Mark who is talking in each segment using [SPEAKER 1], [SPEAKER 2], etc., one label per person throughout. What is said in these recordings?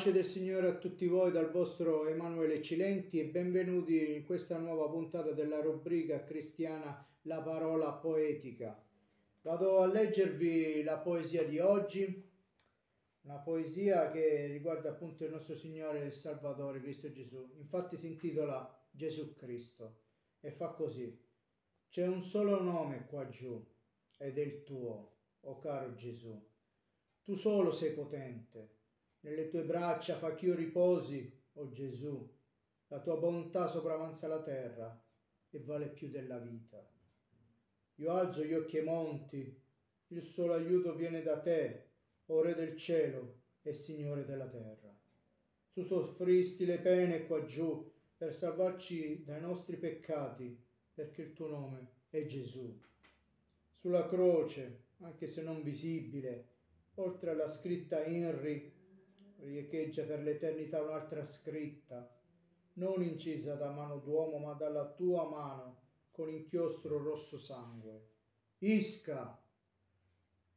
[SPEAKER 1] Pace del Signore a tutti voi dal vostro Emanuele Cilenti e benvenuti in questa nuova puntata della rubrica cristiana La parola poetica. Vado a leggervi la poesia di oggi, una poesia che riguarda appunto il nostro Signore e Salvatore Cristo Gesù. Infatti si intitola Gesù Cristo e fa così. C'è un solo nome qua giù ed è il tuo, o oh caro Gesù. Tu solo sei potente nelle tue braccia fa ch'io riposi, o oh Gesù. La tua bontà sopravanza la terra e vale più della vita. Io alzo gli occhi ai monti, il solo aiuto viene da te, o Re del cielo e Signore della terra. Tu soffristi le pene qua giù per salvarci dai nostri peccati, perché il tuo nome è Gesù. Sulla croce, anche se non visibile, oltre alla scritta INRI, riecheggia per l'eternità un'altra scritta, non incisa da mano d'uomo, ma dalla tua mano, con inchiostro rosso sangue. Isca,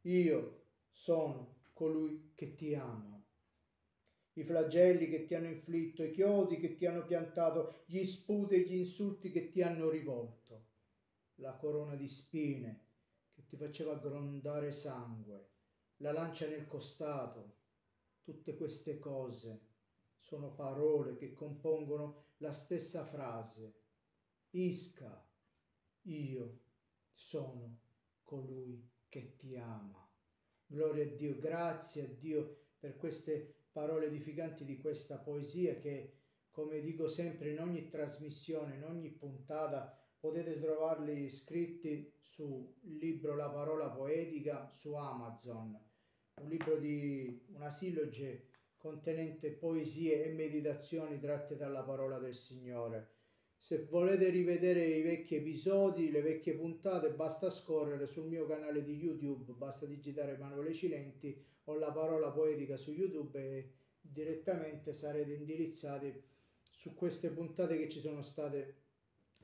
[SPEAKER 1] io sono colui che ti ama. I flagelli che ti hanno inflitto, i chiodi che ti hanno piantato, gli sputi e gli insulti che ti hanno rivolto, la corona di spine che ti faceva grondare sangue, la lancia nel costato, Tutte queste cose sono parole che compongono la stessa frase. Isca, io sono colui che ti ama. Gloria a Dio, grazie a Dio per queste parole edificanti di questa poesia che, come dico sempre in ogni trasmissione, in ogni puntata, potete trovarli scritti sul libro La parola poetica su Amazon un libro di una silloge contenente poesie e meditazioni tratte dalla parola del Signore. Se volete rivedere i vecchi episodi, le vecchie puntate, basta scorrere sul mio canale di YouTube, basta digitare Emanuele Cilenti o la parola poetica su YouTube e direttamente sarete indirizzati su queste puntate che ci sono state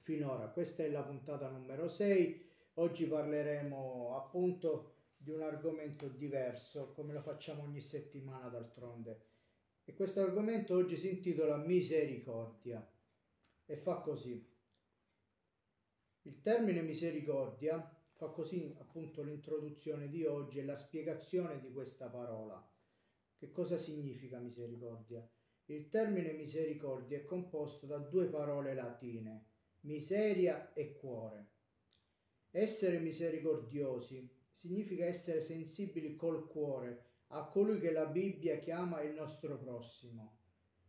[SPEAKER 1] finora. Questa è la puntata numero 6. Oggi parleremo appunto di un argomento diverso, come lo facciamo ogni settimana d'altronde. E questo argomento oggi si intitola Misericordia e fa così. Il termine misericordia fa così appunto l'introduzione di oggi e la spiegazione di questa parola. Che cosa significa misericordia? Il termine misericordia è composto da due parole latine, miseria e cuore. Essere misericordiosi significa essere sensibili col cuore a colui che la Bibbia chiama il nostro prossimo.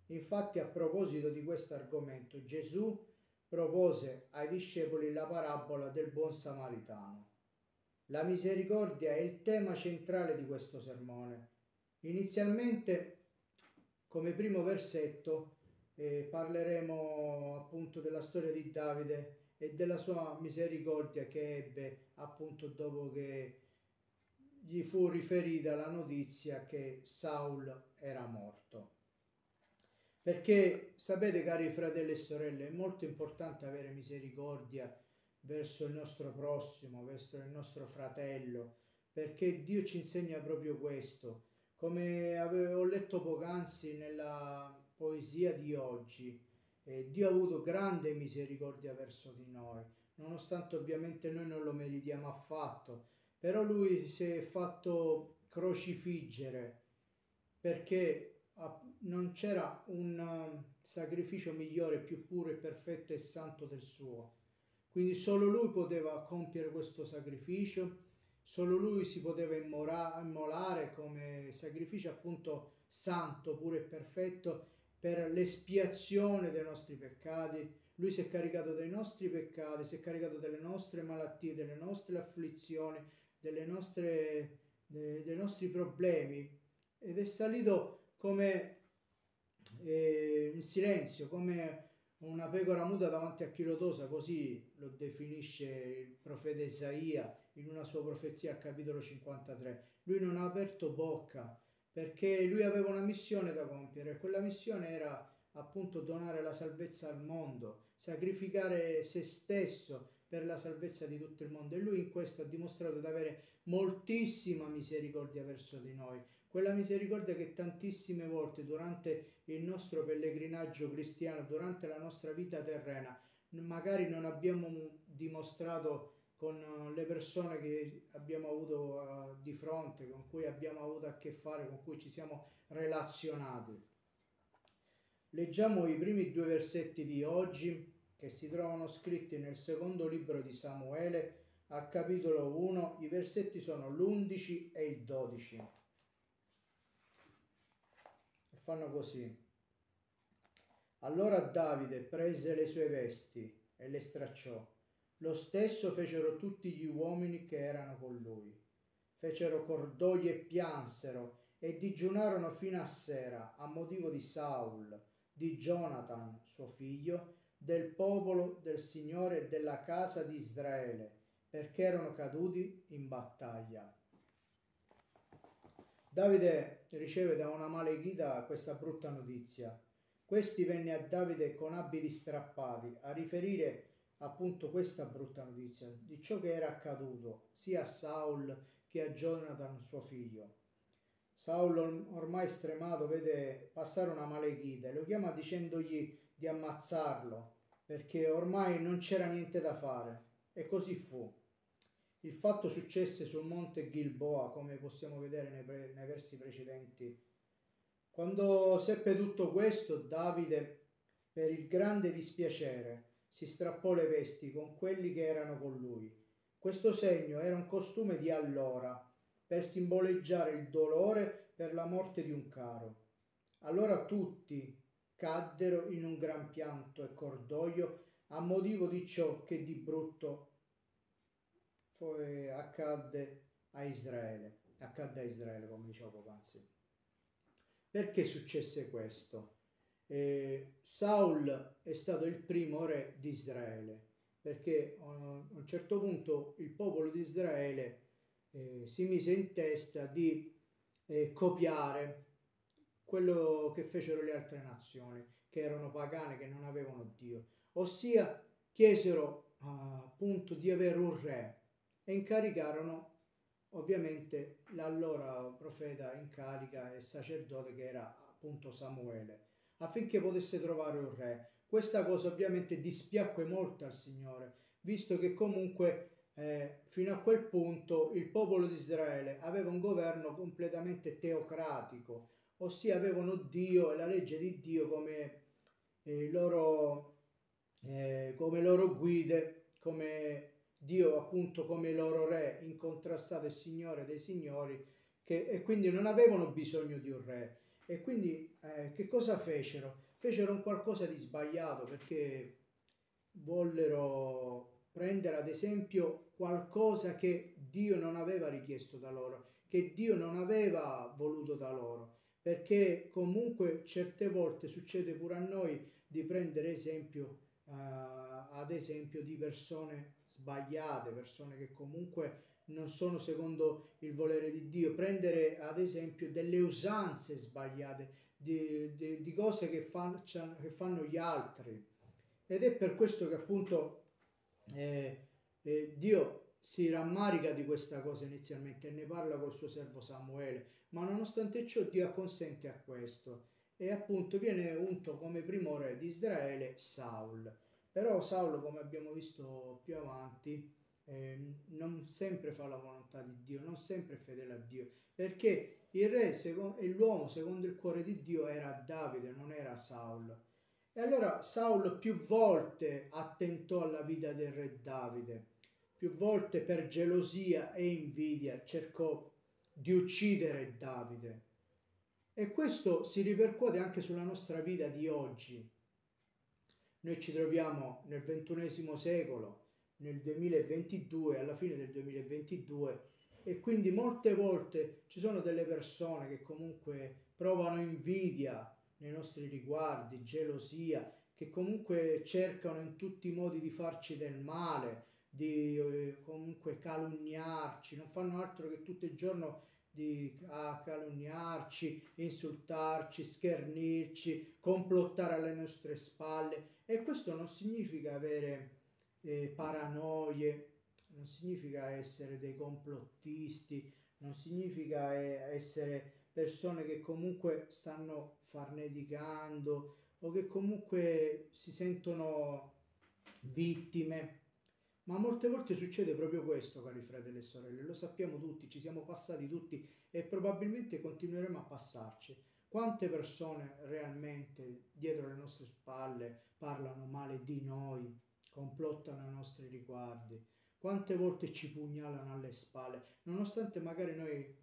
[SPEAKER 1] Infatti a proposito di questo argomento Gesù propose ai discepoli la parabola del buon samaritano. La misericordia è il tema centrale di questo sermone. Inizialmente, come primo versetto, eh, parleremo appunto della storia di Davide e della sua misericordia che ebbe appunto dopo che gli fu riferita la notizia che Saul era morto. Perché sapete cari fratelli e sorelle, è molto importante avere misericordia verso il nostro prossimo, verso il nostro fratello, perché Dio ci insegna proprio questo. Come avevo letto poc'anzi nella poesia di oggi, eh, Dio ha avuto grande misericordia verso di noi, nonostante ovviamente noi non lo meritiamo affatto, però lui si è fatto crocifiggere perché non c'era un um, sacrificio migliore, più puro e perfetto e santo del suo. Quindi solo lui poteva compiere questo sacrificio, solo lui si poteva immolare come sacrificio appunto santo, puro e perfetto per l'espiazione dei nostri peccati. Lui si è caricato dei nostri peccati, si è caricato delle nostre malattie, delle nostre afflizioni, delle nostre, dei, dei nostri problemi ed è salito come eh, in silenzio, come una pecora muta davanti a chi lo tosa, così lo definisce il profeta Isaia in una sua profezia al capitolo 53. Lui non ha aperto bocca, perché lui aveva una missione da compiere, quella missione era appunto donare la salvezza al mondo, sacrificare se stesso per la salvezza di tutto il mondo e lui in questo ha dimostrato di avere moltissima misericordia verso di noi, quella misericordia che tantissime volte durante il nostro pellegrinaggio cristiano, durante la nostra vita terrena, magari non abbiamo dimostrato con le persone che abbiamo avuto uh, di fronte, con cui abbiamo avuto a che fare, con cui ci siamo relazionati. Leggiamo i primi due versetti di oggi che si trovano scritti nel secondo libro di Samuele al capitolo 1. I versetti sono l'11 e il 12. E fanno così. Allora Davide prese le sue vesti e le stracciò lo stesso fecero tutti gli uomini che erano con lui. Fecero cordoglio e piansero e digiunarono fino a sera a motivo di Saul, di Jonathan, suo figlio, del popolo del Signore e della casa di Israele, perché erano caduti in battaglia. Davide riceve da una malechita questa brutta notizia. Questi venne a Davide con abiti strappati a riferire appunto questa brutta notizia di ciò che era accaduto sia a Saul che a Jonathan suo figlio. Saul ormai stremato vede passare una malechita e lo chiama dicendogli di ammazzarlo perché ormai non c'era niente da fare e così fu. Il fatto successe sul monte Gilboa come possiamo vedere nei, pre- nei versi precedenti. Quando seppe tutto questo Davide per il grande dispiacere si strappò le vesti con quelli che erano con lui. Questo segno era un costume di allora, per simboleggiare il dolore per la morte di un caro. Allora tutti caddero in un gran pianto e cordoglio a motivo di ciò che di brutto accadde a Israele. Accadde a Israele, come dicevo poc'anzi. Perché successe questo? Eh, Saul è stato il primo re di Israele perché a un certo punto il popolo di Israele eh, si mise in testa di eh, copiare quello che fecero le altre nazioni che erano pagane, che non avevano Dio, ossia chiesero appunto di avere un re e incaricarono ovviamente l'allora profeta in carica e sacerdote che era appunto Samuele affinché potesse trovare un re. Questa cosa ovviamente dispiacque molto al Signore, visto che comunque eh, fino a quel punto il popolo di Israele aveva un governo completamente teocratico, ossia avevano Dio e la legge di Dio come, eh, loro, eh, come loro guide, come Dio appunto come loro re, incontrastato il Signore dei Signori, che, e quindi non avevano bisogno di un re. E quindi eh, che cosa fecero? Fecero un qualcosa di sbagliato perché vollero prendere ad esempio qualcosa che Dio non aveva richiesto da loro, che Dio non aveva voluto da loro, perché comunque certe volte succede pure a noi di prendere esempio, uh, ad esempio, di persone sbagliate, persone che comunque non sono secondo il volere di Dio, prendere ad esempio delle usanze sbagliate, di, di, di cose che, fan, che, fanno gli altri. Ed è per questo che appunto eh, eh, Dio si rammarica di questa cosa inizialmente e ne parla col suo servo Samuele, ma nonostante ciò Dio acconsente a questo e appunto viene unto come primo re di Israele Saul. Però Saul, come abbiamo visto più avanti, eh, non sempre fa la volontà di Dio, non sempre è fedele a Dio, perché il re e l'uomo secondo il cuore di Dio era Davide, non era Saul. E allora Saul più volte attentò alla vita del re Davide, più volte per gelosia e invidia cercò di uccidere Davide. E questo si ripercuote anche sulla nostra vita di oggi. Noi ci troviamo nel ventunesimo secolo, nel 2022, alla fine del 2022 e quindi molte volte ci sono delle persone che comunque provano invidia nei nostri riguardi, gelosia, che comunque cercano in tutti i modi di farci del male, di eh, comunque calunniarci, non fanno altro che tutto il giorno di a calunniarci, insultarci, schernirci, complottare alle nostre spalle e questo non significa avere eh, paranoie, non significa essere dei complottisti, non significa eh, essere persone che comunque stanno farneticando o che comunque si sentono vittime. Ma molte volte succede proprio questo, cari fratelli e sorelle, lo sappiamo tutti, ci siamo passati tutti e probabilmente continueremo a passarci. Quante persone realmente dietro le nostre spalle parlano male di noi, complottano i nostri riguardi? Quante volte ci pugnalano alle spalle, nonostante magari noi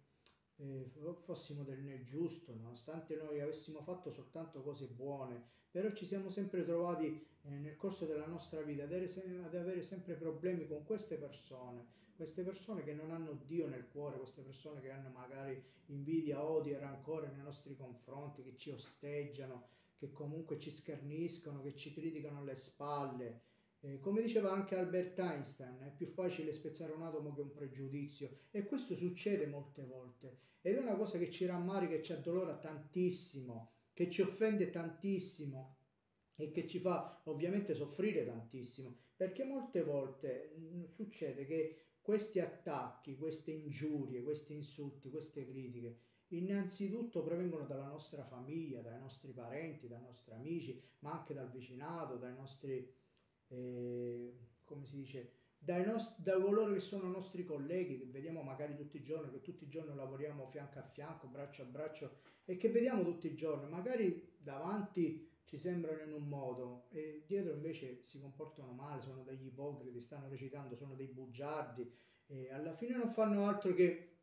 [SPEAKER 1] eh, fossimo del nel giusto, nonostante noi avessimo fatto soltanto cose buone, però ci siamo sempre trovati eh, nel corso della nostra vita ad avere, ad avere sempre problemi con queste persone, queste persone che non hanno Dio nel cuore, queste persone che hanno magari invidia, odio e rancore nei nostri confronti, che ci osteggiano, che comunque ci scherniscono, che ci criticano alle spalle, eh, come diceva anche Albert Einstein, è più facile spezzare un atomo che un pregiudizio e questo succede molte volte. Ed è una cosa che ci rammarica e ci addolora tantissimo, che ci offende tantissimo e che ci fa ovviamente soffrire tantissimo, perché molte volte mh, mm, succede che questi attacchi, queste ingiurie, questi insulti, queste critiche, innanzitutto provengono dalla nostra famiglia, dai nostri parenti, dai nostri amici, ma anche dal vicinato, dai nostri eh, come si dice, dai nost- da coloro che sono nostri colleghi, che vediamo magari tutti i giorni, che tutti i giorni lavoriamo fianco a fianco, braccio a braccio e che vediamo tutti i giorni, magari davanti ci sembrano in un modo e dietro invece si comportano male, sono degli ipocriti, stanno recitando, sono dei bugiardi e alla fine non fanno altro che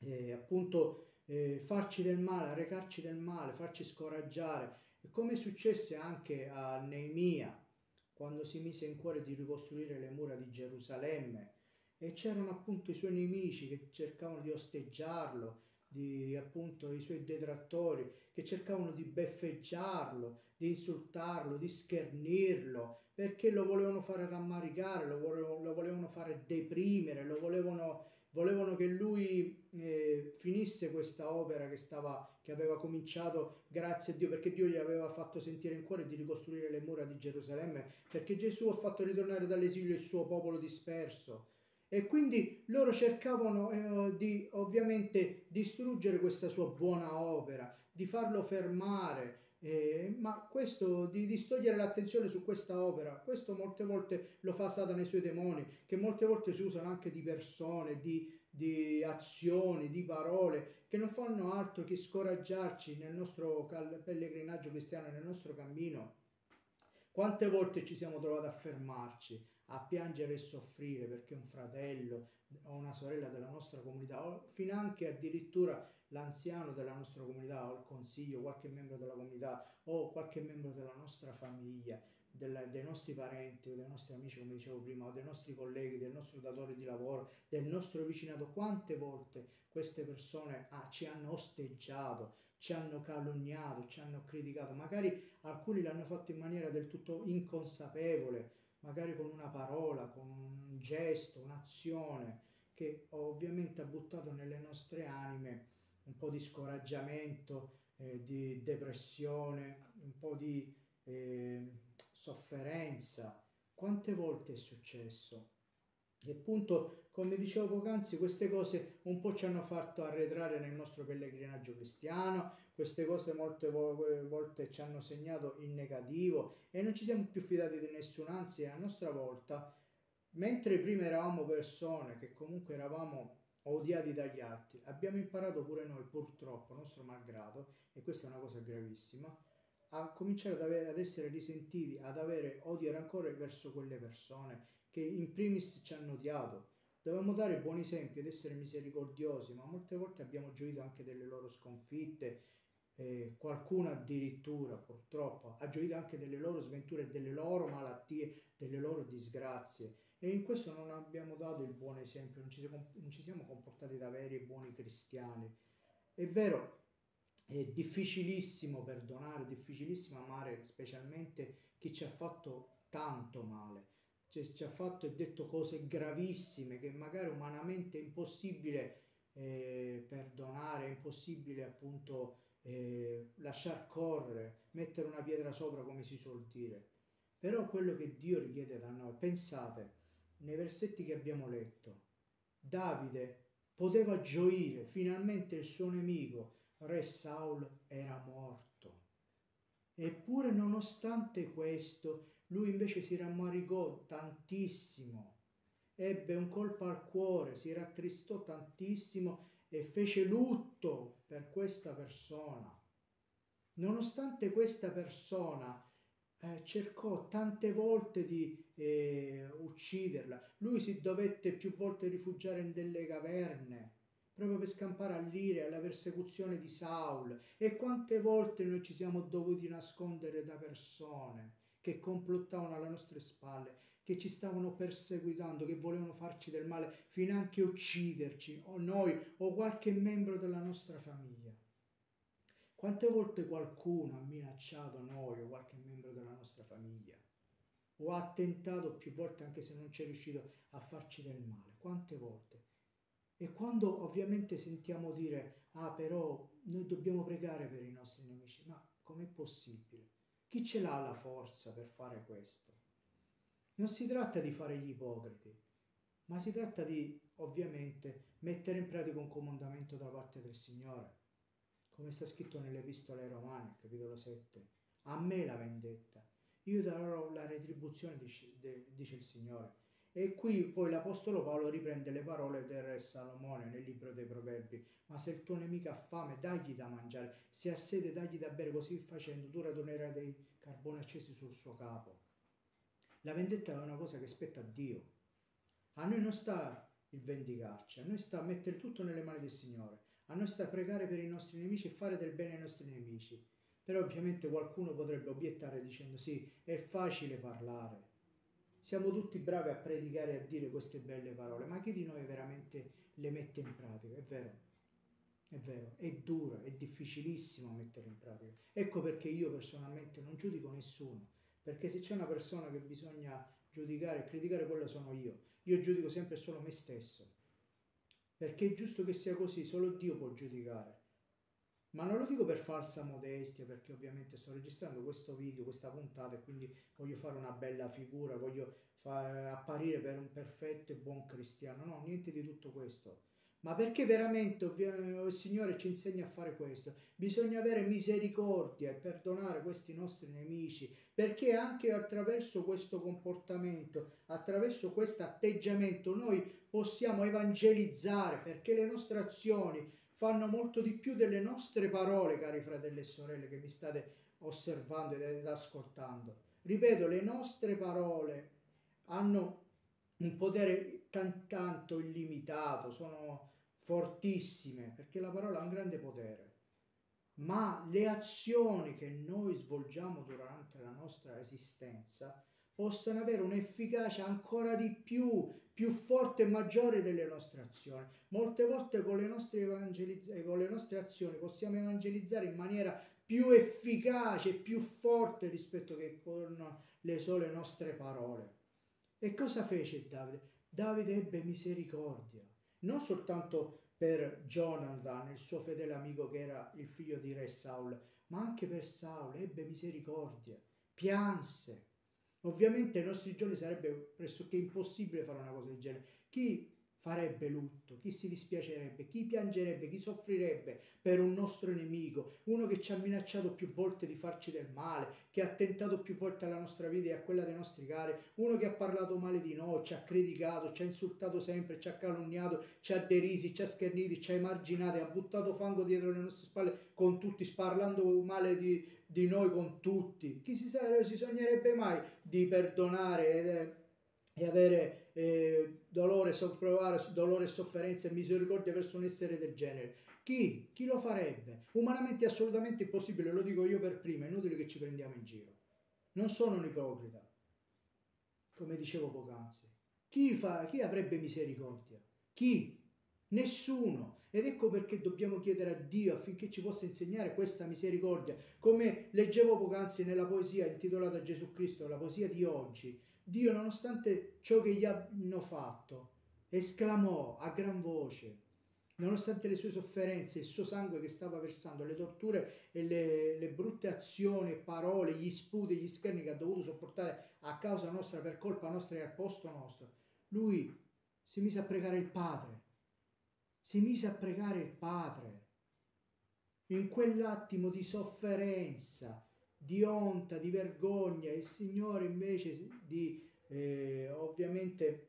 [SPEAKER 1] eh, appunto eh, farci del male, arrecarci del male, farci scoraggiare. E come successe anche a Neemia, quando si mise in cuore di ricostruire le mura di Gerusalemme e c'erano appunto i suoi nemici che cercavano di osteggiarlo, di appunto i suoi detrattori che cercavano di beffeggiarlo, di insultarlo, di schernirlo, perché lo volevano fare rammaricare, lo volevano, lo volevano fare deprimere, lo volevano volevano che lui eh, finisse questa opera che, stava, che aveva cominciato grazie a Dio, perché Dio gli aveva fatto sentire in cuore di ricostruire le mura di Gerusalemme, perché Gesù ha fatto ritornare dall'esilio il suo popolo disperso. E quindi loro cercavano eh, di ovviamente distruggere questa sua buona opera, di farlo fermare, eh, ma questo di distogliere l'attenzione su questa opera, questo molte volte lo fa Satana e i suoi demoni, che molte volte si usano anche di persone, di, di azioni, di parole, che non fanno altro che scoraggiarci nel nostro pellegrinaggio cristiano, nel nostro cammino. Quante volte ci siamo trovati a fermarci, a piangere e soffrire perché un fratello o una sorella della nostra comunità, o fino anche addirittura l'anziano della nostra comunità o il consiglio, qualche membro della comunità o qualche membro della nostra famiglia, del, dei nostri parenti dei nostri amici, come dicevo prima, o dei nostri colleghi, del nostro datore di lavoro, del nostro vicinato, quante volte queste persone ah, ci hanno osteggiato, ci hanno calunniato, ci hanno criticato, magari alcuni l'hanno fatto in maniera del tutto inconsapevole, magari con una parola, con un gesto, un'azione che ovviamente ha buttato nelle nostre anime un po' di scoraggiamento, eh, di depressione, un po' di eh, sofferenza. Quante volte è successo? E appunto, come dicevo poc'anzi, queste cose un po' ci hanno fatto arretrare nel nostro pellegrinaggio cristiano, queste cose molte volte ci hanno segnato in negativo e non ci siamo più fidati di nessuno, anzi a nostra volta, mentre prima eravamo persone che comunque eravamo odiati dagli altri. Abbiamo imparato pure noi, purtroppo, nostro malgrado, e questa è una cosa gravissima, a cominciare ad, avere, ad essere risentiti, ad avere odio e rancore verso quelle persone che in primis ci hanno odiato. Dovevamo dare buoni esempi ed essere misericordiosi, ma molte volte abbiamo gioito anche delle loro sconfitte, eh, qualcuno addirittura purtroppo ha gioito anche delle loro sventure, delle loro malattie, delle loro disgrazie e in questo non abbiamo dato il buon esempio, non ci, non ci siamo comportati da veri e buoni cristiani. È vero, è difficilissimo perdonare, difficilissimo amare specialmente chi ci ha fatto tanto male, cioè, ci ha fatto e detto cose gravissime che magari umanamente è impossibile eh, perdonare, è impossibile appunto eh, lasciar correre, mettere una pietra sopra come si suol dire. Però quello che Dio richiede da noi, pensate, nei versetti che abbiamo letto, Davide poteva gioire, finalmente il suo nemico re Saul era morto. Eppure nonostante questo, lui invece si rammaricò tantissimo, ebbe un colpo al cuore, si rattristò tantissimo e fece lutto per questa persona. Nonostante questa persona eh, cercò tante volte di eh, ucciderla, lui si dovette più volte rifugiare in delle caverne proprio per scampare all'ira, alla persecuzione di Saul. E quante volte noi ci siamo dovuti nascondere da persone che complottavano alle nostre spalle, che ci stavano perseguitando, che volevano farci del male, fino anche ucciderci, o noi o qualche membro della nostra famiglia. Quante volte qualcuno ha minacciato noi o qualche membro della nostra famiglia? O ha tentato più volte anche se non c'è riuscito a farci del male? Quante volte? E quando ovviamente sentiamo dire, ah però noi dobbiamo pregare per i nostri nemici, ma com'è possibile? Chi ce l'ha la forza per fare questo? Non si tratta di fare gli ipocriti, ma si tratta di ovviamente mettere in pratica un comandamento da parte del Signore, come sta scritto nelle epistole ai Romani, capitolo 7. A me la vendetta, io darò la retribuzione, dice, dice il Signore. E qui poi l'Apostolo Paolo riprende le parole del re Salomone nel libro dei Proverbi. Ma se il tuo nemico ha fame, dagli da mangiare, se ha sete, dagli da bere, così facendo tu radonerai dei carboni accesi sul suo capo. La vendetta è una cosa che spetta a Dio. A noi non sta il vendicarci, a noi sta mettere tutto nelle mani del Signore, a noi sta pregare per i nostri nemici e fare del bene ai nostri nemici. Però ovviamente qualcuno potrebbe obiettare dicendo sì, è facile parlare, siamo tutti bravi a predicare e a dire queste belle parole, ma chi di noi veramente le mette in pratica? È vero, è vero, è dura, è difficilissimo mettere in pratica. Ecco perché io personalmente non giudico nessuno, perché se c'è una persona che bisogna giudicare e criticare, quella sono io. Io giudico sempre solo me stesso, perché è giusto che sia così, solo Dio può giudicare. Ma non lo dico per falsa modestia, perché ovviamente sto registrando questo video, questa puntata, e quindi voglio fare una bella figura, voglio apparire per un perfetto e buon cristiano. No, niente di tutto questo. Ma perché veramente il Signore ci insegna a fare questo? Bisogna avere misericordia e perdonare questi nostri nemici, perché anche attraverso questo comportamento, attraverso questo atteggiamento, noi possiamo evangelizzare, perché le nostre azioni fanno molto di più delle nostre parole, cari fratelli e sorelle che mi state osservando ed ascoltando. Ripeto, le nostre parole hanno un potere tan tanto illimitato, sono fortissime, perché la parola ha un grande potere. Ma le azioni che noi svolgiamo durante la nostra esistenza possano avere un'efficacia ancora di più, più forte e maggiore delle nostre azioni. Molte volte con le nostre, evangelizz- con le nostre azioni possiamo evangelizzare in maniera più efficace, più forte rispetto che con le sole nostre parole. E cosa fece Davide? Davide ebbe misericordia, non soltanto per Jonathan, il suo fedele amico che era il figlio di re Saul, ma anche per Saul, ebbe misericordia, pianse, Ovviamente ai nostri giorni sarebbe pressoché impossibile fare una cosa del genere. Chi farebbe lutto, chi si dispiacerebbe, chi piangerebbe, chi soffrirebbe per un nostro nemico, uno che ci ha minacciato più volte di farci del male, che ha tentato più volte alla nostra vita e a quella dei nostri cari, uno che ha parlato male di noi, ci ha criticato, ci ha insultato sempre, ci ha calunniato, ci ha derisi, ci ha scherniti, ci ha emarginati, ha buttato fango dietro le nostre spalle con tutti, sparlando male di, di noi con tutti. Chi si, si sognerebbe mai di perdonare? E avere eh, dolore, provare dolore, sofferenza e misericordia verso un essere del genere. Chi? Chi lo farebbe? Umanamente è assolutamente impossibile, lo dico io per prima, è inutile che ci prendiamo in giro. Non sono un ipocrita, come dicevo poc'anzi. Chi, fa, chi avrebbe misericordia? Chi? Nessuno. Ed ecco perché dobbiamo chiedere a Dio affinché ci possa insegnare questa misericordia. Come leggevo poc'anzi nella poesia intitolata Gesù Cristo, la poesia di oggi, Dio, nonostante ciò che gli hanno fatto, esclamò a gran voce, nonostante le sue sofferenze, il suo sangue che stava versando, le torture e le, le brutte azioni, parole, gli sputi, gli scherni che ha dovuto sopportare a causa nostra, per colpa nostra e al posto nostro, lui si mise a pregare il Padre, si mise a pregare il Padre. In quell'attimo di sofferenza, di onta, di vergogna, il Signore invece di eh, ovviamente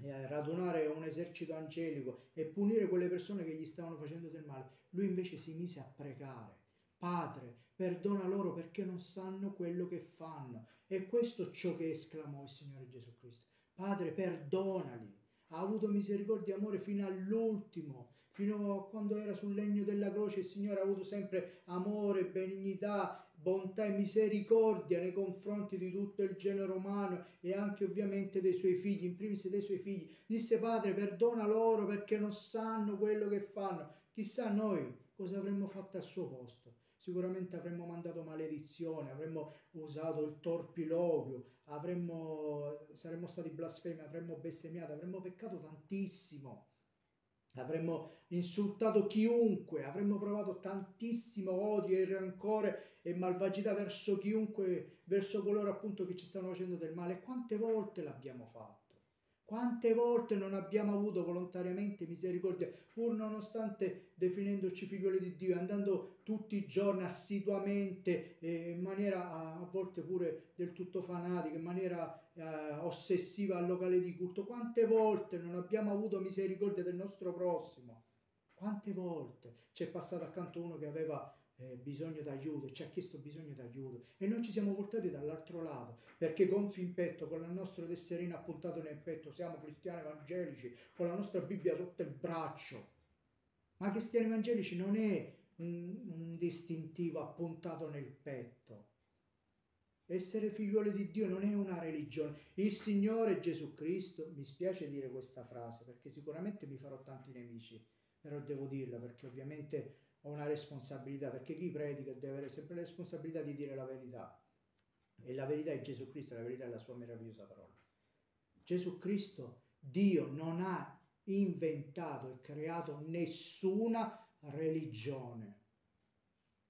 [SPEAKER 1] eh, radunare un esercito angelico e punire quelle persone che gli stavano facendo del male, lui invece si mise a pregare. Padre, perdona loro perché non sanno quello che fanno. E questo ciò che esclamò il Signore Gesù Cristo. Padre, perdonali. Ha avuto misericordia e amore fino all'ultimo, fino a quando era sul legno della croce. Il Signore ha avuto sempre amore, benignità, bontà e misericordia nei confronti di tutto il genere umano e anche ovviamente dei suoi figli, in primis dei suoi figli. Disse Padre, perdona loro perché non sanno quello che fanno. Chissà noi cosa avremmo fatto al suo posto. Sicuramente avremmo mandato maledizione, avremmo usato il torpiloquio, avremmo, saremmo stati blasfemi, avremmo bestemmiato, avremmo peccato tantissimo avremmo insultato chiunque, avremmo provato tantissimo odio e rancore e malvagità verso chiunque, verso coloro appunto che ci stanno facendo del male. Quante volte l'abbiamo fatto? Quante volte non abbiamo avuto volontariamente misericordia, pur nonostante definendoci figlioli di Dio, andando tutti i giorni assiduamente, eh, in maniera a, volte pure del tutto fanatica, in maniera eh, ossessiva al locale di culto. Quante volte non abbiamo avuto misericordia del nostro prossimo? Quante volte c'è passato accanto uno che aveva eh, bisogno d'aiuto, ci ha chiesto bisogno d'aiuto e noi ci siamo voltati dall'altro lato perché gonfi in petto, con il nostro tesserino appuntato nel petto, siamo cristiani evangelici, con la nostra Bibbia sotto il braccio. Ma cristiani evangelici non è un, un distintivo appuntato nel petto. Essere figlioli di Dio non è una religione. Il Signore Gesù Cristo, mi spiace dire questa frase perché sicuramente mi farò tanti nemici, però devo dirla perché ovviamente ho una responsabilità, perché chi predica deve avere sempre la responsabilità di dire la verità. E la verità è Gesù Cristo, la verità è la sua meravigliosa parola. Gesù Cristo, Dio non ha inventato e creato nessuna religione.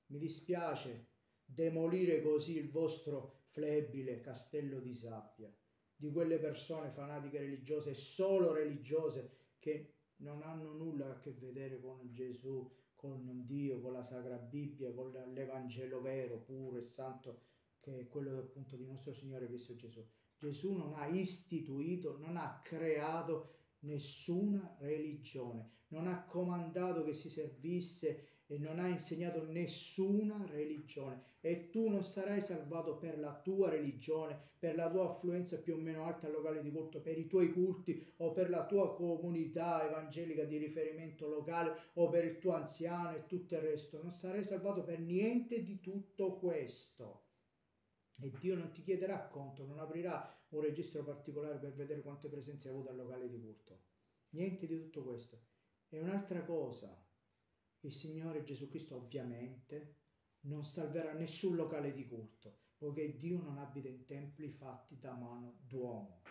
[SPEAKER 1] Mi dispiace demolire così il vostro flebile castello di sabbia, di quelle persone fanatiche religiose, solo religiose, che non hanno nulla a che vedere con Gesù, con Dio, con la Sacra Bibbia, con l'Evangelo vero, puro e santo, che è quello appunto di nostro Signore Cristo Gesù. Gesù non ha istituito, non ha creato nessuna religione, non ha comandato che si servisse e non ha insegnato nessuna religione e tu non sarai salvato per la tua religione, per la tua affluenza più o meno alta al locale di culto, per i tuoi culti o per la tua comunità evangelica di riferimento locale o per il tuo anziano e tutto il resto. Non sarai salvato per niente di tutto questo. E Dio non ti chiederà conto, non aprirà un registro particolare per vedere quante presenze hai avuto al locale di culto. Niente di tutto questo. E un'altra cosa, il Signore Gesù Cristo ovviamente non salverà nessun locale di culto, poiché Dio non abita in templi fatti da mano d'uomo.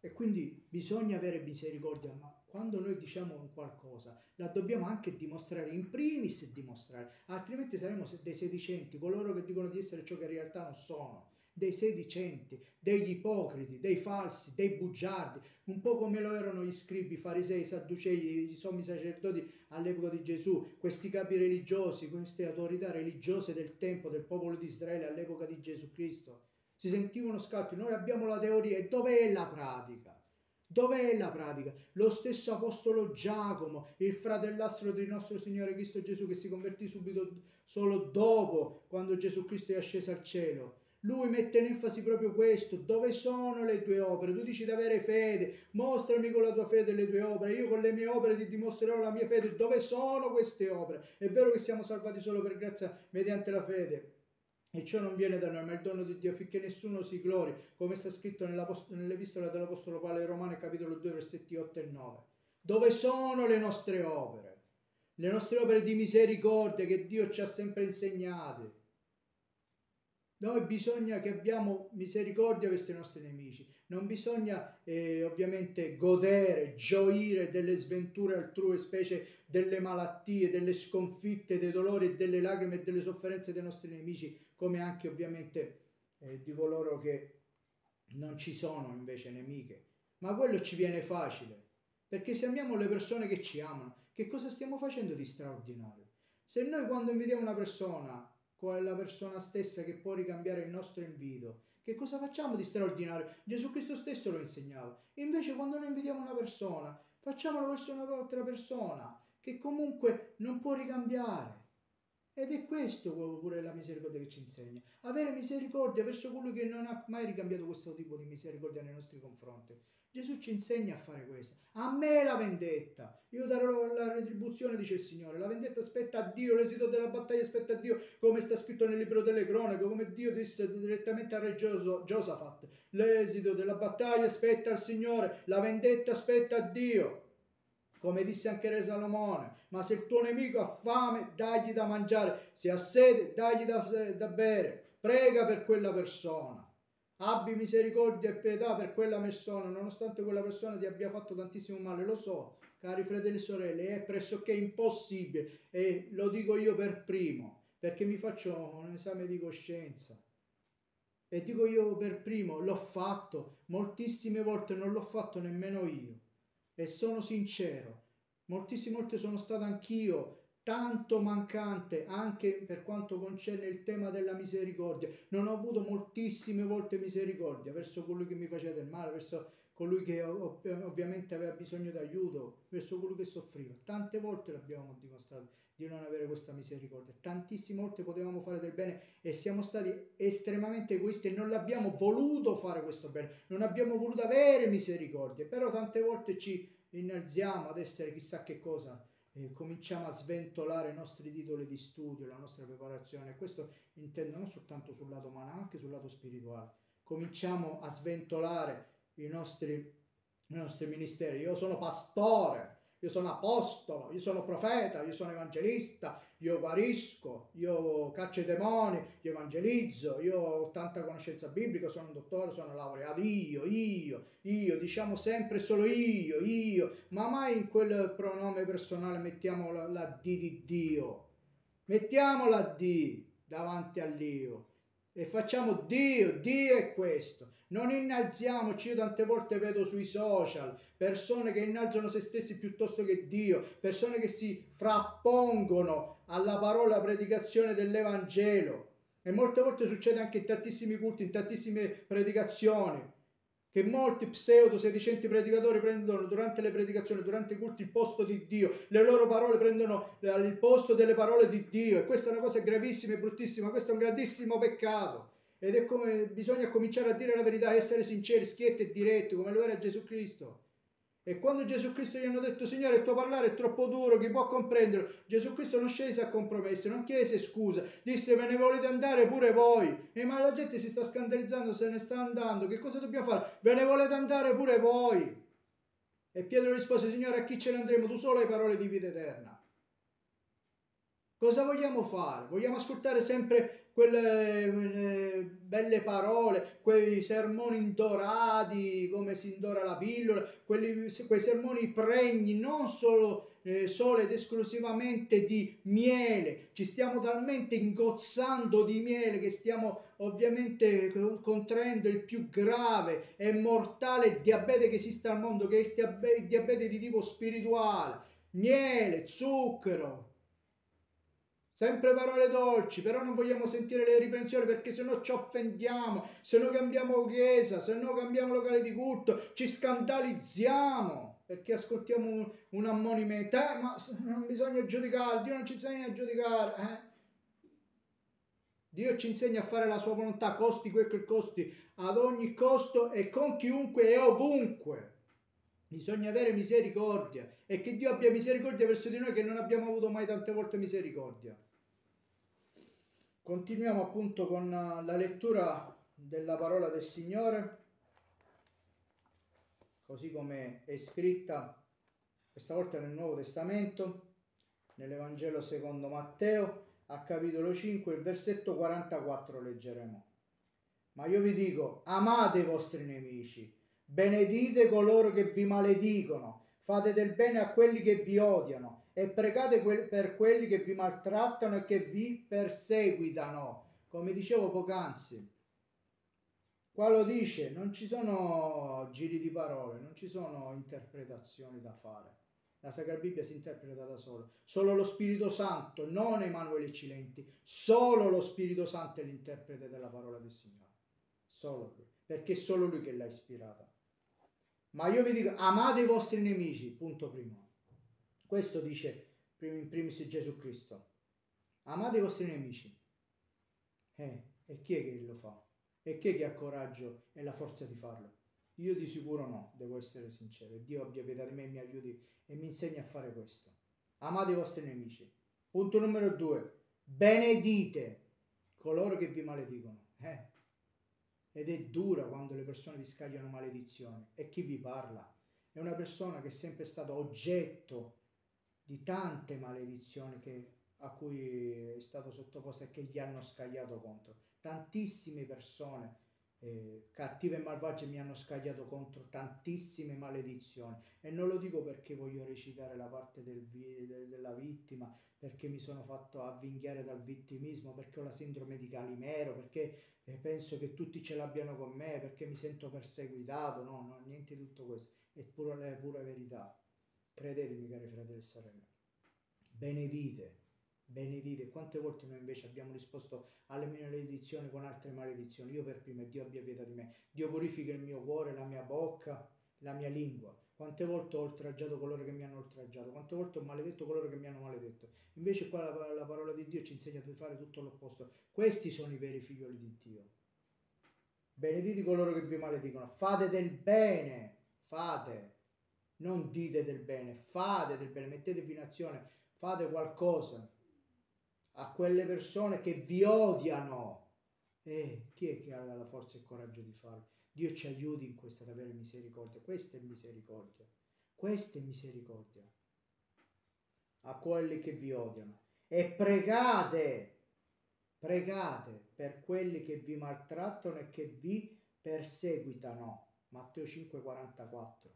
[SPEAKER 1] E quindi bisogna avere misericordia, ma quando noi diciamo qualcosa la dobbiamo anche dimostrare, in primis dimostrare, altrimenti saremo dei sedicenti, coloro che dicono di essere ciò che in realtà non sono dei sedicenti, degli ipocriti, dei falsi, dei bugiardi, un po' come lo erano gli scribi, i farisei, i sadducei, i sommi sacerdoti all'epoca di Gesù, questi capi religiosi, queste autorità religiose del tempo del popolo di Israele all'epoca di Gesù Cristo. Si sentivano scatti, noi abbiamo la teoria e dov'è la pratica? Dov'è la pratica? Lo stesso apostolo Giacomo, il fratellastro del nostro Signore Cristo Gesù che si convertì subito solo dopo quando Gesù Cristo è asceso al cielo lui mette in enfasi proprio questo, dove sono le tue opere? Tu dici di avere fede, mostrami con la tua fede le tue opere, io con le mie opere ti dimostrerò la mia fede, dove sono queste opere? È vero che siamo salvati solo per grazia mediante la fede, e ciò non viene da noi, ma è il dono di Dio, affinché nessuno si glori, come sta scritto nell'epistola dell'Apostolo Paolo ai Romani, capitolo 2, versetti 8 e 9. Dove sono le nostre opere? Le nostre opere di misericordia che Dio ci ha sempre insegnate noi bisogna che abbiamo misericordia verso i nostri nemici, non bisogna eh, ovviamente godere, gioire delle sventure altrui, specie delle malattie, delle sconfitte, dei dolori, delle lacrime e delle sofferenze dei nostri nemici, come anche ovviamente eh, di coloro che non ci sono invece nemiche. Ma quello ci viene facile, perché se amiamo le persone che ci amano, che cosa stiamo facendo di straordinario? Se noi quando invitiamo una persona, quella persona stessa che può ricambiare il nostro invito, che cosa facciamo di straordinario? Gesù Cristo stesso lo insegnava. Invece quando noi invitiamo una persona, facciamolo verso un'altra persona che comunque non può ricambiare. Ed è questo pure la misericordia che ci insegna. Avere misericordia verso colui che non ha mai ricambiato questo tipo di misericordia nei nostri confronti. Gesù ci insegna a fare questo. A me la vendetta. Io darò la retribuzione, dice il Signore. La vendetta aspetta a Dio, l'esito della battaglia aspetta a Dio, come sta scritto nel libro delle cronache, come Dio disse direttamente al re Giosafat. L'esito della battaglia aspetta al Signore, la vendetta aspetta a Dio come disse anche Re Salomone, ma se il tuo nemico ha fame, dagli da mangiare, se ha sete, dagli da, da bere, prega per quella persona. Abbi misericordia e pietà per quella persona, nonostante quella persona ti abbia fatto tantissimo male, lo so, cari fratelli e sorelle, è pressoché impossibile e lo dico io per primo, perché mi faccio un esame di coscienza. E dico io per primo, l'ho fatto, moltissime volte non l'ho fatto nemmeno io e sono sincero, moltissime volte sono stato anch'io tanto mancante anche per quanto concerne il tema della misericordia. Non ho avuto moltissime volte misericordia verso colui che mi faceva del male, verso colui che ovviamente aveva bisogno d'aiuto, verso colui che soffriva. Tante volte l'abbiamo dimostrato di non avere questa misericordia. Tantissime volte potevamo fare del bene e siamo stati estremamente egoisti e non l'abbiamo voluto fare questo bene, non abbiamo voluto avere misericordia, però tante volte ci innalziamo ad essere chissà che cosa, eh, cominciamo a sventolare i nostri titoli di studio, la nostra preparazione, questo intendo non soltanto sul lato umano, ma anche sul lato spirituale. Cominciamo a sventolare i nostri, i nostri ministeri. Io sono pastore, io sono apostolo, io sono profeta, io sono evangelista, io guarisco, io caccio i demoni, io evangelizzo, io ho tanta conoscenza biblica, sono un dottore, sono laureato, io, io, io, diciamo sempre solo io, io, ma mai in quel pronome personale mettiamo la, la D di Dio, mettiamo la D davanti all'io e facciamo Dio, Dio è questo. Non innalziamoci, io tante volte vedo sui social persone che innalzano se stessi piuttosto che Dio, persone che si frappongono alla parola predicazione dell'Evangelo. E molte volte succede anche in tantissimi culti, in tantissime predicazioni che molti pseudo sedicenti predicatori prendono durante le predicazioni, durante i culti il posto di Dio, le loro parole prendono eh, il posto delle parole di Dio e questa è una cosa gravissima e bruttissima, questo è un grandissimo peccato ed è come bisogna cominciare a dire la verità, essere sinceri, schietti e diretti come lo era Gesù Cristo. E quando Gesù Cristo gli hanno detto, Signore, il tuo parlare è troppo duro, chi può comprenderlo? Gesù Cristo non scese a compromesso, non chiese scusa, disse, ve ne volete andare pure voi. E ma la gente si sta scandalizzando, se ne sta andando, che cosa dobbiamo fare? Ve ne volete andare pure voi. E Pietro rispose, Signore, a chi ce ne andremo? Tu solo hai parole di vita eterna. Cosa vogliamo fare? Vogliamo ascoltare sempre quelle, quelle, belle parole, quei sermoni dorati come si indora la pillola, quelli, quei sermoni pregni, non solo, eh, solo ed esclusivamente di miele. Ci stiamo talmente ingozzando di miele che stiamo ovviamente contraendo il più grave e mortale diabete che esiste al mondo, che è il diabete di tipo spirituale. Miele, zucchero, Sempre parole dolci, però non vogliamo sentire le riprensioni perché se no ci offendiamo, se no cambiamo chiesa, se no cambiamo locale di culto, ci scandalizziamo perché ascoltiamo un, un ammonimento. Eh, ma non bisogna giudicare, Dio non ci insegna a giudicare. Eh? Dio ci insegna a fare la sua volontà, costi quel che costi, ad ogni costo e con chiunque e ovunque. Bisogna avere misericordia e che Dio abbia misericordia verso di noi che non abbiamo avuto mai tante volte misericordia. Continuiamo appunto con eh, la lettura della parola del Signore, così come è scritta questa volta nel Nuovo Testamento, nell'Evangelo secondo Matteo, a capitolo 5, il versetto 44 leggeremo. Ma io vi dico, amate i vostri nemici, benedite coloro che vi maledicono, fate del bene a quelli che vi odiano e pregate per quelli che vi maltrattano e che vi perseguitano, come dicevo poc'anzi. Qua lo dice, non ci sono giri di parole, non ci sono interpretazioni da fare. La Sacra Bibbia si interpreta da solo. Solo lo Spirito Santo, non Emanuele Cilenti, solo lo Spirito Santo è l'interprete della parola del Signore. Solo lui, perché è solo lui che l'ha ispirata. Ma io vi dico, amate i vostri nemici, punto primo. Questo dice in primis Gesù Cristo. Amate i vostri nemici. Eh, e chi è che lo fa? E chi è che ha coraggio e la forza di farlo? Io di sicuro no, devo essere sincero. Dio abbia pietà di me e mi aiuti e mi insegni a fare questo. Amate i vostri nemici. Punto numero due. Benedite coloro che vi maledicono. Eh. Ed è dura quando le persone ti scagliano maledizioni. E chi vi parla? È una persona che è sempre stata oggetto di tante maledizioni che, a cui è stato sottoposto e che gli hanno scagliato contro. Tantissime persone eh, cattive e malvagie mi hanno scagliato contro tantissime maledizioni e non lo dico perché voglio recitare la parte del, de, della vittima, perché mi sono fatto avvinghiare dal vittimismo, perché ho la sindrome di Calimero, perché eh, penso che tutti ce l'abbiano con me, perché mi sento perseguitato, no, no, niente di tutto questo, è pura, è pura verità. Credetemi cari fratelli e sorelle, benedite benedite. Quante volte noi invece abbiamo risposto alle mie maledizioni con altre maledizioni? Io per prima, Dio abbia pietà di me. Dio purifica il mio cuore, la mia bocca, la mia lingua. Quante volte ho oltraggiato coloro che mi hanno oltraggiato? Quante volte ho maledetto coloro che mi hanno maledetto? Invece qua la, la parola di Dio ci insegna di fare tutto l'opposto. Questi sono i veri figlioli di Dio. Benediti coloro che vi maledicono. Fate del bene. Fate. Non dite del bene. Fate del bene. Mettetevi in azione. Fate qualcosa a quelle persone che vi odiano. E chi è che ha la forza e il coraggio di farlo? Dio ci aiuti in questo ad avere misericordia. Questa è misericordia. Questa è misericordia. A quelli che vi odiano. E pregate, pregate per quelli che vi maltrattano e che vi perseguitano. Matteo 5:44.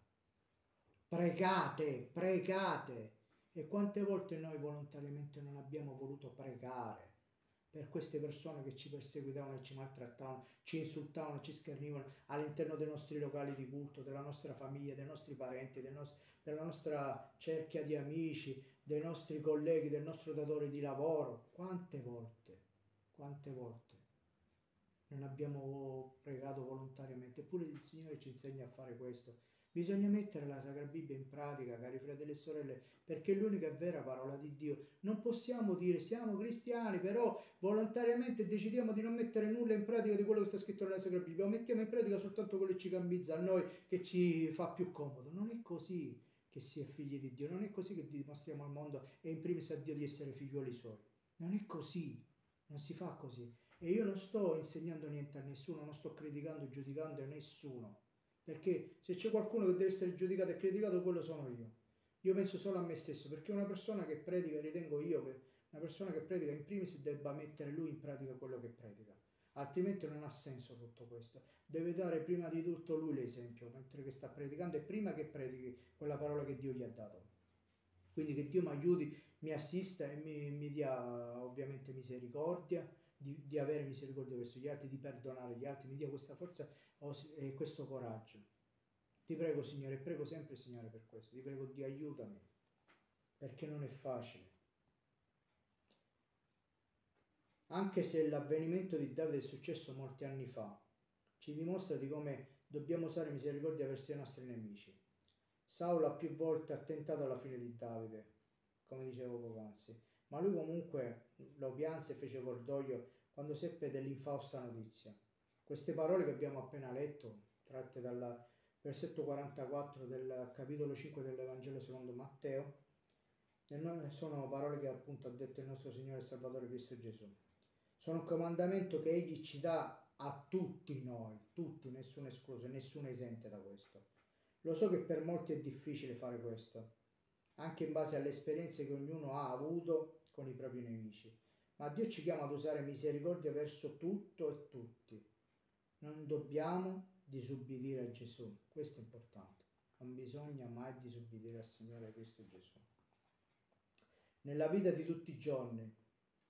[SPEAKER 1] Pregate, pregate. E quante volte noi volontariamente non abbiamo voluto pregare per queste persone che ci perseguitavano e ci maltrattavano, ci insultavano, ci schernivano all'interno dei nostri locali di culto, della nostra famiglia, dei nostri parenti, del nos- della nostra cerchia di amici, dei nostri colleghi, del nostro datore di lavoro. Quante volte, quante volte non abbiamo pregato volontariamente, eppure il Signore ci insegna a fare questo Bisogna mettere la Sacra Bibbia in pratica, cari fratelli e sorelle, perché è l'unica e vera parola di Dio. Non possiamo dire siamo cristiani, però volontariamente decidiamo di non mettere nulla in pratica di quello che sta scritto nella Sacra Bibbia, o mettiamo in pratica soltanto quello che ci cambizza a noi, che ci fa più comodo. Non è così che si è figli di Dio, non è così che dimostriamo al mondo e in primis a Dio di essere figlioli suoi. Non è così, non si fa così. E io non sto insegnando niente a nessuno, non sto criticando, giudicando a nessuno perché se c'è qualcuno che deve essere giudicato e criticato, quello sono io. Io penso solo a me stesso, perché una persona che predica, ritengo io che una persona che predica in primis debba mettere lui in pratica quello che predica. Altrimenti non ha senso tutto questo. Deve dare prima di tutto lui l'esempio, mentre che sta predicando e prima che predichi quella parola che Dio gli ha dato. Quindi che Dio mi aiuti, mi assista e mi, mi dia ovviamente misericordia, di, di, avere misericordia verso gli altri, di perdonare gli altri, mi dia questa forza e questo coraggio. Ti prego Signore, prego sempre Signore per questo, ti prego di aiutami, perché non è facile. Anche se l'avvenimento di Davide è successo molti anni fa, ci dimostra di come dobbiamo usare misericordia verso i nostri nemici. Saulo ha più volte attentato alla fine di Davide, come dicevo poc'anzi, ma lui comunque lo pianse e fece cordoglio quando seppe dell'infausta notizia. Queste parole che abbiamo appena letto, tratte dal versetto 44 del capitolo 5 dell'Evangelo secondo Matteo, sono parole che appunto ha detto il nostro Signore Salvatore Cristo Gesù. Sono un comandamento che Egli ci dà a tutti noi, tutti, nessuno escluso, nessuno esente da questo. Lo so che per molti è difficile fare questo, anche in base alle esperienze che ognuno ha avuto con i propri nemici. Ma Dio ci chiama ad usare misericordia verso tutto e tutti. Non dobbiamo disubbidire a Gesù, questo è importante. Non bisogna mai disubbidire al Signore Cristo Gesù. Nella vita di tutti i giorni,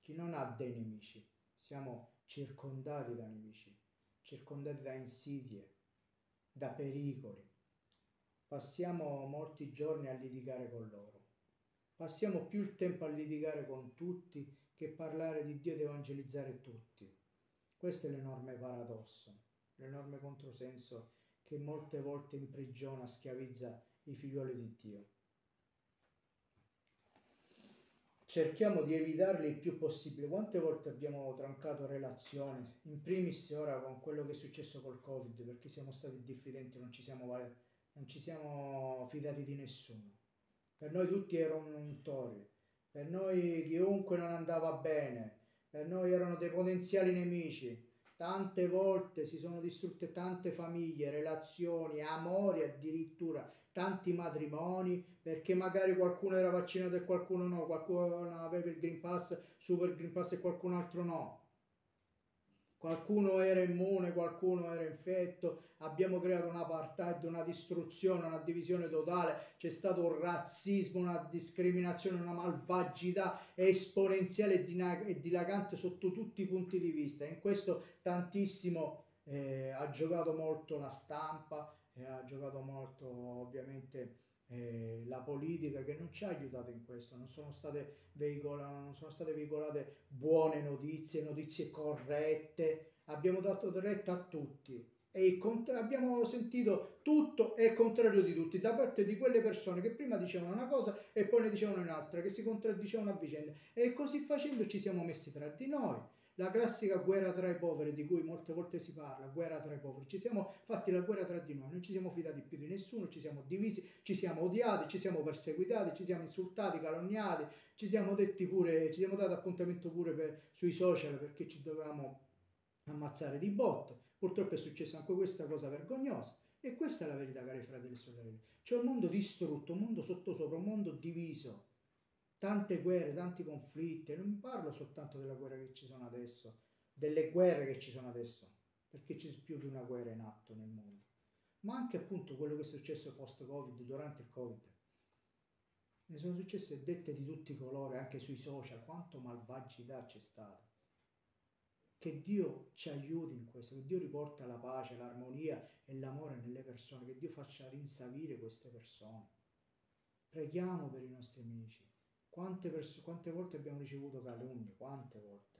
[SPEAKER 1] chi non ha dei nemici, siamo circondati da nemici, circondati da insidie, da pericoli. passiamo molti giorni a litigare con loro. Passiamo più il tempo a litigare con tutti che parlare di Dio ed evangelizzare tutti. Questo è l'enorme paradosso, l'enorme controsenso che molte volte imprigiona, schiavizza i figlioli di Dio. Cerchiamo di evitarli il più possibile. Quante volte abbiamo trancato relazioni, in primis ora con quello che è successo col Covid, perché siamo stati diffidenti, non ci siamo, non ci siamo fidati di nessuno. Per noi tutti erano untori, per noi chiunque non andava bene, per noi erano dei potenziali nemici. Tante volte si sono distrutte tante famiglie, relazioni, amori addirittura, tanti matrimoni, perché magari qualcuno era vaccinato e qualcuno no, qualcuno aveva il Green Pass, Super Green Pass e qualcun altro no. Qualcuno era immune, qualcuno era infetto, abbiamo creato un apartheid, una distruzione, una divisione totale, c'è stato un razzismo, una discriminazione, una malvagità esponenziale e dilagante sotto tutti i punti di vista. In questo tantissimo eh, ha giocato molto la stampa, eh, ha giocato molto ovviamente eh, la politica che non ci ha aiutato in questo, non sono, state non sono state veicolate buone notizie, notizie corrette, abbiamo dato retta a tutti e abbiamo sentito tutto e il contrario di tutti da parte di quelle persone che prima dicevano una cosa e poi ne dicevano un'altra, che si contraddicevano a vicenda. E così facendo ci siamo messi tra di noi la classica guerra tra i poveri di cui molte volte si parla, guerra tra i poveri. Ci siamo fatti la guerra tra di noi, non ci siamo fidati più di nessuno, ci siamo divisi, ci siamo odiati, ci siamo perseguitati, ci siamo insultati, calunniati, ci siamo detti pure, ci siamo dati appuntamento pure per, sui social perché ci dovevamo ammazzare di botto. Purtroppo è successa anche questa cosa vergognosa. E questa è la verità, cari fratelli e sorelle. C'è un mondo distrutto, un mondo sottosopra, un mondo diviso tante guerre, tanti conflitti, non parlo soltanto della guerra che ci sono adesso, delle guerre che ci sono adesso, perché c'è più di una guerra in atto nel mondo, ma anche appunto quello che è successo post-Covid, durante il Covid. Ne sono successe dette di tutti i colori, anche sui social, quanto malvagità c'è stata. Che Dio ci aiuti in questo, che Dio riporta la pace, l'armonia e l'amore nelle persone, che Dio faccia rinsavire queste persone. Preghiamo per i nostri amici, quante, pers- quante volte abbiamo ricevuto calunnie? Quante volte?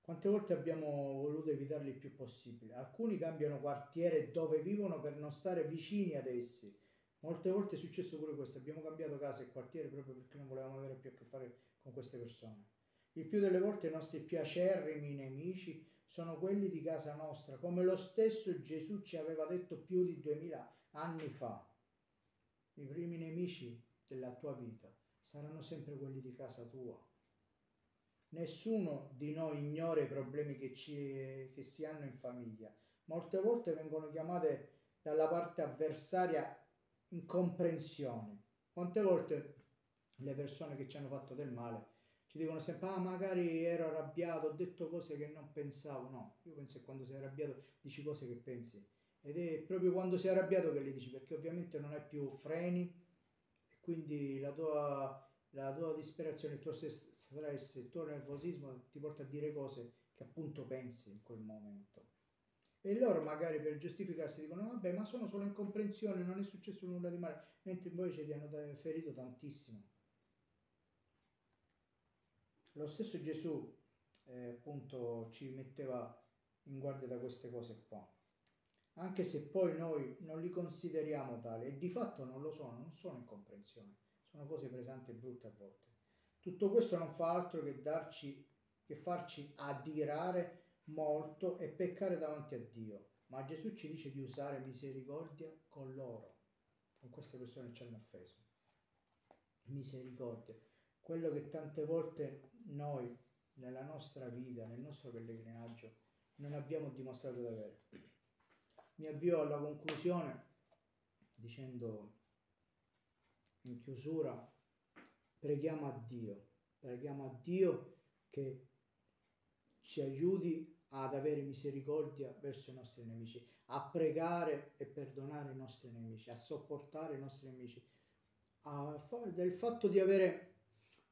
[SPEAKER 1] Quante volte abbiamo voluto evitarli il più possibile? Alcuni cambiano quartiere dove vivono per non stare vicini ad essi. Molte volte è successo pure questo, abbiamo cambiato casa e quartiere proprio perché non volevamo avere più a che fare con queste persone. Il più delle volte i nostri più acerrimi nemici sono quelli di casa nostra, come lo stesso Gesù ci aveva detto più di duemila anni fa i primi nemici della tua vita saranno sempre quelli di casa tua. Nessuno di noi ignora i problemi che, ci, che si hanno in famiglia. Molte volte vengono chiamate dalla parte avversaria incomprensioni. Quante volte le persone che ci hanno fatto del male ci dicono sempre ah magari ero arrabbiato, ho detto cose che non pensavo. No, io penso che quando sei arrabbiato dici cose che pensi ed è proprio quando sei arrabbiato che li dici perché ovviamente non hai più freni e quindi la tua, la tua disperazione, il tuo stress, il tuo nervosismo ti porta a dire cose che appunto pensi in quel momento. E loro magari per giustificarsi dicono vabbè ma sono solo incomprensione, non è successo nulla di male, mentre invece ti hanno ferito tantissimo. Lo stesso Gesù eh, appunto ci metteva in guardia da queste cose qua anche se poi noi non li consideriamo tali e di fatto non lo sono, non sono incomprensioni, sono cose pesanti e brutte a volte. Tutto questo non fa altro che, darci, che farci adirare molto e peccare davanti a Dio, ma Gesù ci dice di usare misericordia con loro, con queste persone che ci hanno offeso. Misericordia, quello che tante volte noi nella nostra vita, nel nostro pellegrinaggio, non abbiamo dimostrato di avere mi avvio alla conclusione dicendo in chiusura preghiamo a Dio, preghiamo a Dio che ci aiuti ad avere misericordia verso i nostri nemici, a pregare e perdonare i nostri nemici, a sopportare i nostri nemici, a, del fatto di avere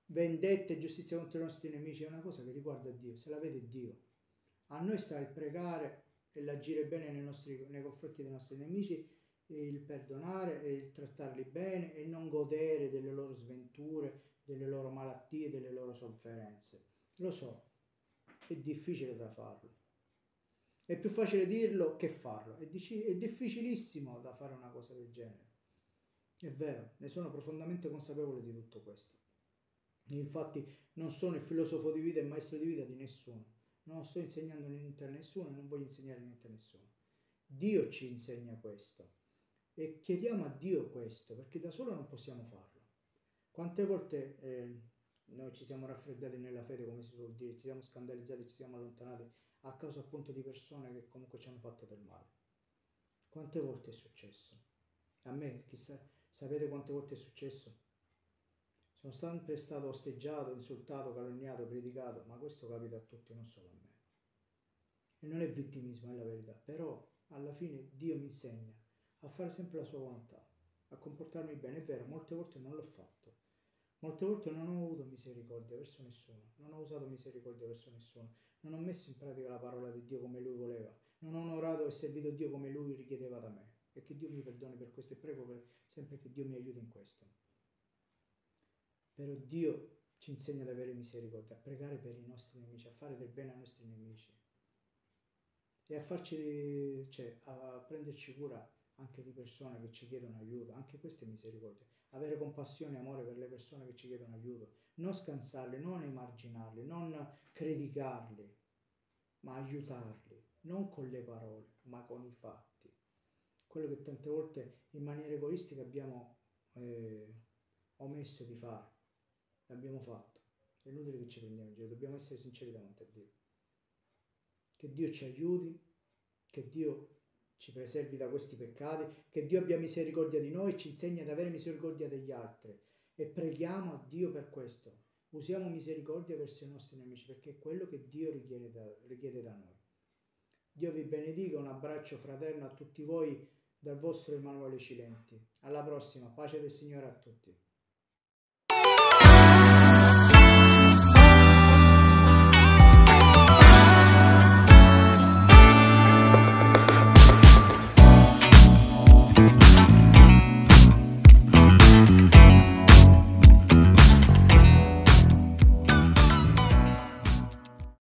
[SPEAKER 1] vendette e giustizia contro i nostri nemici è una cosa che riguarda Dio, se la vede Dio. A noi sta il pregare l'agire bene nei, nostri, nei confronti dei nostri nemici, il perdonare e il trattarli bene e non godere delle loro sventure, delle loro malattie, delle loro sofferenze. Lo so, è difficile da farlo. È più facile dirlo che farlo. È, è difficilissimo da fare una cosa del genere. È vero, ne sono profondamente consapevole di tutto questo. Infatti non sono il filosofo di vita e maestro di vita di nessuno. Non sto insegnando niente a nessuno non voglio insegnare niente a nessuno. Dio ci insegna questo. E chiediamo a Dio questo, perché da solo non possiamo farlo. Quante volte eh, noi ci siamo raffreddati nella fede, come si suol dire, ci siamo scandalizzati, ci siamo allontanati a causa appunto di persone che comunque ci hanno fatto del male. Quante volte è successo? A me, chissà, sapete quante volte è successo? Sono sempre stato osteggiato, insultato, calunniato, criticato, ma questo capita a tutti, non solo a me. E non è vittimismo, è la verità. Però alla fine Dio mi insegna a fare sempre la sua volontà, a comportarmi bene. È vero, molte volte non l'ho fatto. Molte volte non ho avuto misericordia verso nessuno, non ho usato misericordia verso nessuno, non ho messo in pratica la parola di Dio come Lui voleva, non ho onorato e servito Dio come Lui richiedeva da me. E che Dio mi perdoni per questo e prego per sempre che Dio mi aiuti in questo. Però Dio ci insegna ad avere misericordia, a pregare per i nostri nemici, a fare del bene ai nostri nemici. E a farci, cioè, a prenderci cura anche di persone che ci chiedono aiuto, anche questa è misericordia. Avere compassione e amore per le persone che ci chiedono aiuto, non scansarli, non emarginarli, non criticarli, ma aiutarli, non con le parole, ma con i fatti. Quello che tante volte in maniera egoistica abbiamo eh, omesso di fare, l'abbiamo fatto. È inutile che ci prendiamo in giro, dobbiamo essere sinceri davanti a Dio. Che Dio ci aiuti, che Dio ci preservi da questi peccati, che Dio abbia misericordia di noi e ci insegni ad avere misericordia degli altri. E preghiamo a Dio per questo. Usiamo misericordia verso i nostri nemici perché è quello che Dio richiede da, richiede da noi. Dio vi benedica, un abbraccio fraterno a tutti voi dal vostro Emanuele Cilenti. Alla prossima, pace del Signore a tutti.